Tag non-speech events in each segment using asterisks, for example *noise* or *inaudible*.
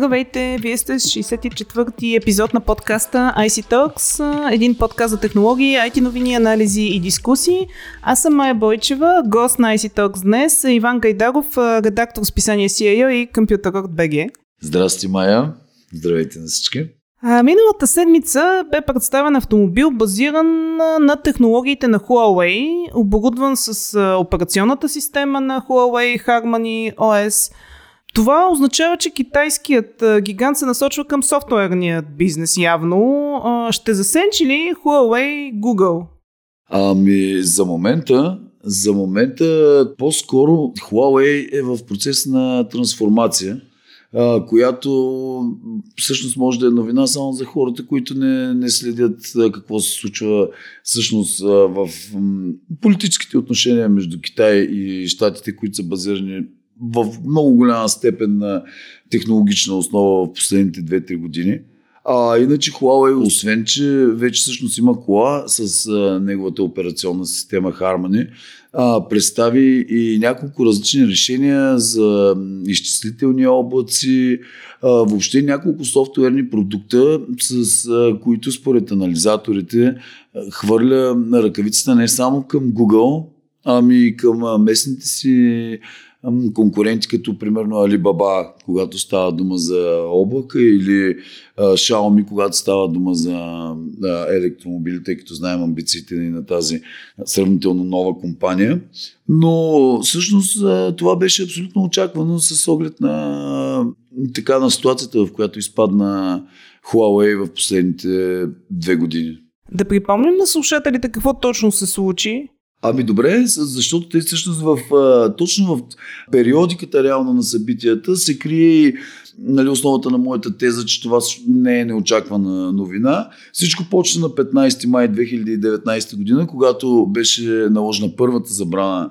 Здравейте, вие сте с 64-ти епизод на подкаста IC Talks, един подкаст за технологии, IT новини, анализи и дискусии. Аз съм Майя Бойчева, гост на IC Talks днес, Иван Гайдаров, редактор с писание CIO и компютър от BG. Здрасти, Майя. Здравейте на всички. А, миналата седмица бе представен автомобил, базиран на технологиите на Huawei, оборудван с операционната система на Huawei Harmony OS – това означава, че китайският гигант се насочва към софтуерния бизнес явно. Ще засенчи ли Huawei Google? Ами, за момента, за момента по-скоро Huawei е в процес на трансформация, която всъщност може да е новина само за хората, които не, не следят какво се случва всъщност в политическите отношения между Китай и щатите, които са базирани в много голяма степен на технологична основа в последните 2-3 години. А иначе Huawei, освен че вече всъщност има кола с а, неговата операционна система Harmony, а, представи и няколко различни решения за изчислителни облаци, а, въобще няколко софтуерни продукта, с а, които според анализаторите хвърля ръкавицата не само към Google, ами и към местните си конкуренти, като примерно Alibaba, когато става дума за облака или а, Xiaomi, когато става дума за а, електромобили, тъй като знаем амбициите ни на тази сравнително нова компания. Но всъщност а, това беше абсолютно очаквано с оглед на така на ситуацията, в която изпадна Huawei в последните две години. Да припомним на слушателите какво точно се случи Ами добре, защото те всъщност в, точно в периодиката реално на събитията се крие нали, основата на моята теза, че това не е неочаквана новина. Всичко почна на 15 май 2019 година, когато беше наложена първата забрана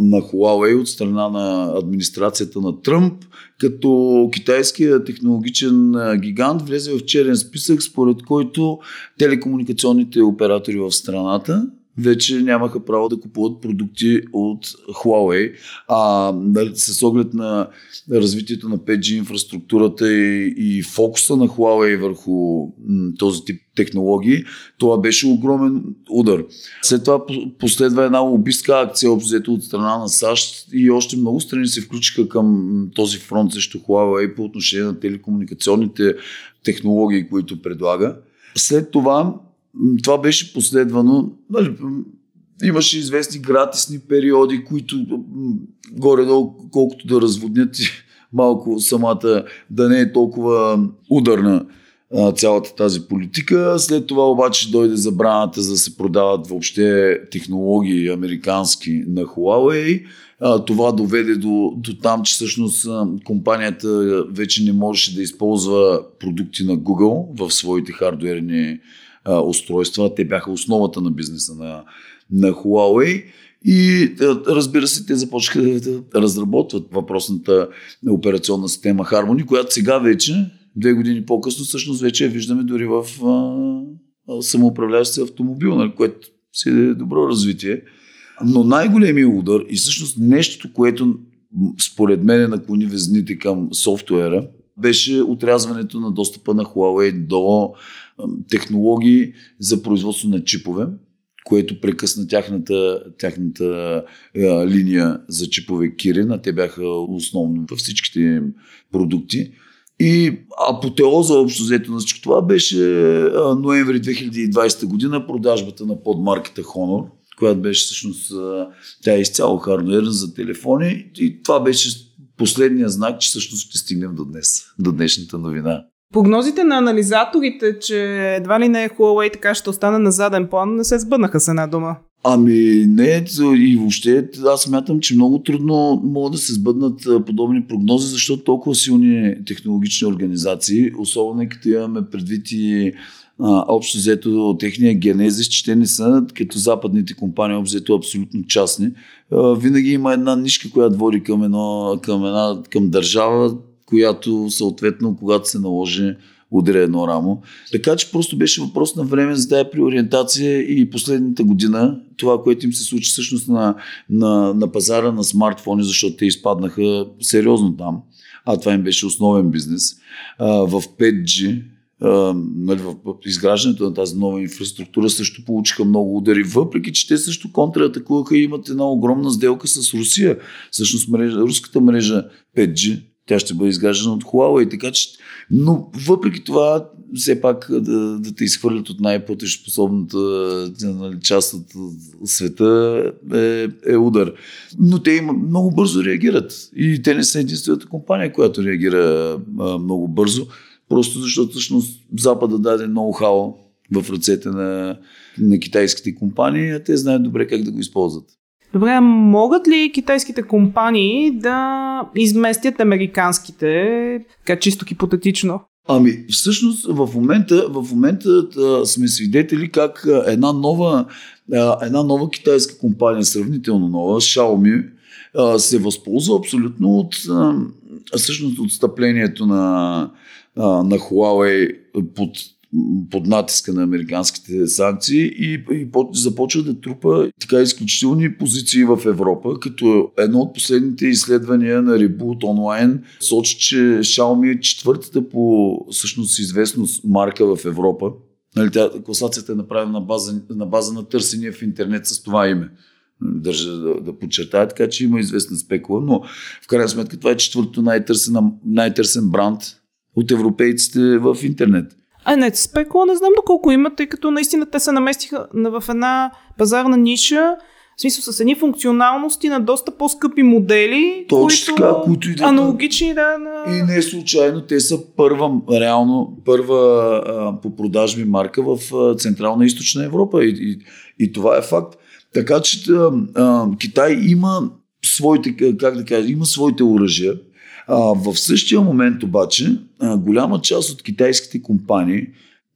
на Huawei от страна на администрацията на Тръмп, като китайският технологичен гигант влезе в черен списък, според който телекомуникационните оператори в страната вече нямаха право да купуват продукти от Huawei. А с оглед на развитието на 5G инфраструктурата и, и фокуса на Huawei върху м, този тип технологии, това беше огромен удар. След това последва една лобистка акция, обзета от страна на САЩ и още много страни се включиха към този фронт срещу Huawei по отношение на телекомуникационните технологии, които предлага. След това това беше последвано. Нали, имаше известни гратисни периоди, които горе-долу, колкото да разводнят *laughs* малко самата, да не е толкова ударна цялата тази политика. След това обаче дойде забраната за да се продават въобще технологии американски на Huawei. Това доведе до, до там, че всъщност компанията вече не можеше да използва продукти на Google в своите хардуерни а, устройства. Те бяха основата на бизнеса на, на Huawei. И разбира се, те започнаха да разработват въпросната операционна система Harmony, която сега вече, две години по-късно, всъщност вече я виждаме дори в а, самоуправляващ автомобил, нали, което си е добро развитие. Но най-големият удар и всъщност нещото, което според мен наклони везните към софтуера, беше отрязването на достъпа на Huawei до технологии за производство на чипове, което прекъсна тяхната, тяхната е, линия за чипове а те бяха основно във всичките продукти. И апотеоза общо взето на всичко това беше ноември 2020 година продажбата на подмарката Honor, която беше всъщност тя е изцяло хардуерна за телефони и това беше последния знак, че всъщност ще стигнем до днес, до днешната новина. Прогнозите на анализаторите, че едва ли не е Huawei така ще остане на заден план, не се сбъднаха с една дума. Ами не, и въобще аз смятам, че много трудно могат да се сбъднат подобни прогнози, защото толкова силни технологични организации, особено като имаме предвид и а, общо взето техния генезис, че те не са като западните компании, общо взето абсолютно частни. А, винаги има една нишка, която води към, едно, към, една, към държава, която съответно, когато се наложи, удря едно рамо. Така че просто беше въпрос на време за тази приориентация и последната година, това, което им се случи всъщност на, на, на пазара на смартфони, защото те изпаднаха сериозно там. а това им беше основен бизнес, а, в 5G, а, нали, в изграждането на тази нова инфраструктура също получиха много удари, въпреки че те също контратакуваха и имат една огромна сделка с Русия. Всъщност мрежа, руската мрежа 5G тя ще бъде изграждана от Huawei, така че, но въпреки това, все пак да, да те изхвърлят от най-платежоспособната нали, част от света е, е удар. Но те има, много бързо реагират. И те не са единствената компания, която реагира а, много бързо, просто защото всъщност Запада даде ноу-хау в ръцете на, на китайските компании, а те знаят добре как да го използват. Добре, могат ли китайските компании да изместят американските, така чисто хипотетично? Ами, всъщност, в момента, в момента а, сме свидетели как една нова, една нова китайска компания, сравнително нова, Xiaomi, се възползва абсолютно от всъщност отстъплението на, а, на Huawei под под натиска на американските санкции и, и започва да трупа така изключителни позиции в Европа, като едно от последните изследвания на Reboot онлайн сочи, че Xiaomi е четвъртата по всъщност известност марка в Европа. Нали, тя, класацията е направена на база, на база на търсения в интернет с това име. Държа да, да подчертая, така че има известна спекула, но в крайна сметка това е четвъртото най-търсен, най-търсен бранд от европейците в интернет. А не, спекула не знам доколко има, тъй като наистина те се наместиха в една пазарна ниша, в смисъл с едни функционалности на доста по-скъпи модели, Точно които, така, които идват. Аналогични, да. На... И не е случайно, те са първа, реално, първа а, по продажби марка в а, Централна и Източна Европа. И, и, и това е факт. Така че а, а, Китай има своите, как да кажа, има своите оръжия. В същия момент обаче, голяма част от китайските компании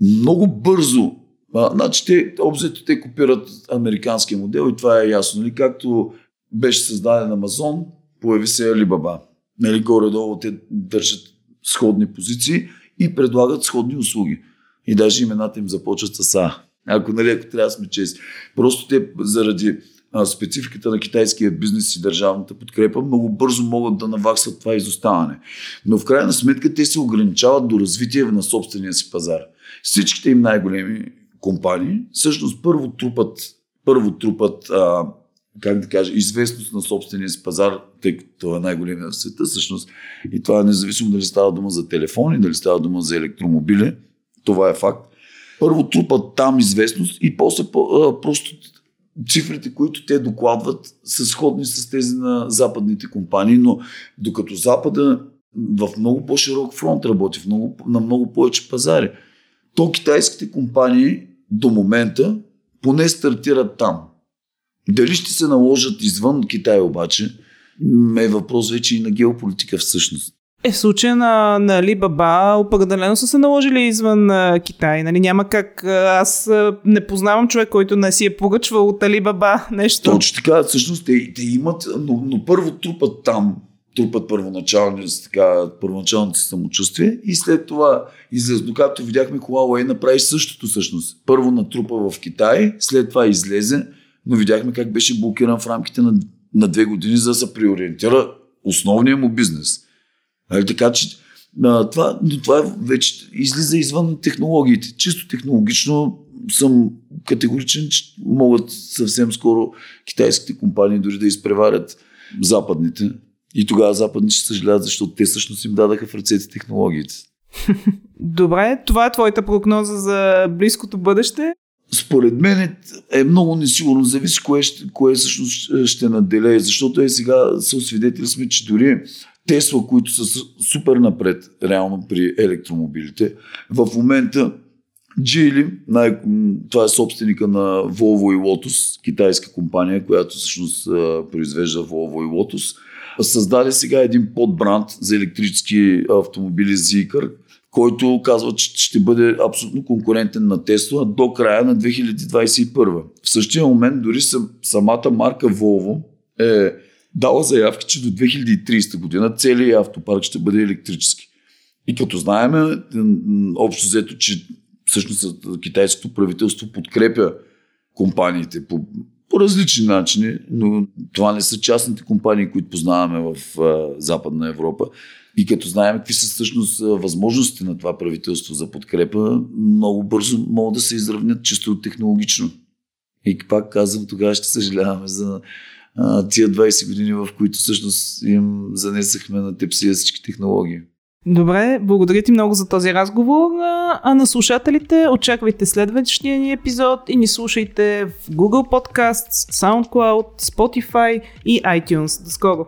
много бързо а, значи те, обзето те копират американския модел и това е ясно. Нали? Както беше създаден Амазон, появи се Alibaba. Нали, горе-долу те държат сходни позиции и предлагат сходни услуги. И даже имената им започват с А. Ако, нали, ако трябва да сме чести. Просто те заради спецификата на китайския бизнес и държавната подкрепа, много бързо могат да наваксат това изоставане. Но в крайна сметка те се ограничават до развитие на собствения си пазар. Всичките им най-големи компании всъщност първо трупат, първо трупат а, как да кажа, известност на собствения си пазар, тъй като е най-големия в света всъщност. И това е независимо дали става дума за телефони, дали става дума за електромобили. Това е факт. Първо трупат там известност и после просто цифрите, които те докладват, са сходни с тези на западните компании, но докато Запада в много по-широк фронт работи, в много, на много повече пазари, то китайските компании до момента поне стартират там. Дали ще се наложат извън Китай обаче, е въпрос вече и на геополитика всъщност. Е, случая на, на Alibaba определено са се наложили извън а, Китай. Нали? Няма как. Аз а, не познавам човек, който не си е поръчвал от Alibaba нещо. Точно така, всъщност те, те имат, но, но първо трупат там, трупат първоначалното си самочувствие и след това излез. Както видяхме, Huawei направи същото всъщност. Първо натрупа в Китай, след това излезе, но видяхме как беше блокиран в рамките на, на две години, за да се приориентира основния му бизнес. Нали, така че а, това, но това вече излиза извън технологиите. Чисто технологично съм категоричен, че могат съвсем скоро китайските компании дори да изпреварят западните. И тогава западните ще съжаляват, защото те всъщност им дадаха в ръцете технологиите. *laughs* Добре, това е твоята прогноза за близкото бъдеще. Според мен е много несигурно. Зависи кое, кое всъщност ще наделее, защото е сега се освидетели сме, че дори Тесла, които са супер напред реално при електромобилите. В момента Geely, най- това е собственика на Volvo и Lotus, китайска компания, която всъщност произвежда Volvo и Lotus, създаде сега един подбранд за електрически автомобили Zeekr, който казва, че ще бъде абсолютно конкурентен на Тесла до края на 2021. В същия момент дори самата марка Volvo е дала заявки, че до 2030 година целият автопарк ще бъде електрически. И като знаем, общо взето, че всъщност китайското правителство подкрепя компаниите по по различни начини, но това не са частните компании, които познаваме в а, Западна Европа. И като знаем какви са всъщност възможностите на това правителство за подкрепа, много бързо могат да се изравнят чисто технологично. И пак казвам, тогава ще съжаляваме за тия 20 години, в които всъщност им занесахме на тепсия всички технологии. Добре, благодаря ти много за този разговор. А на слушателите очаквайте следващия ни епизод и ни слушайте в Google Podcasts, SoundCloud, Spotify и iTunes. До скоро!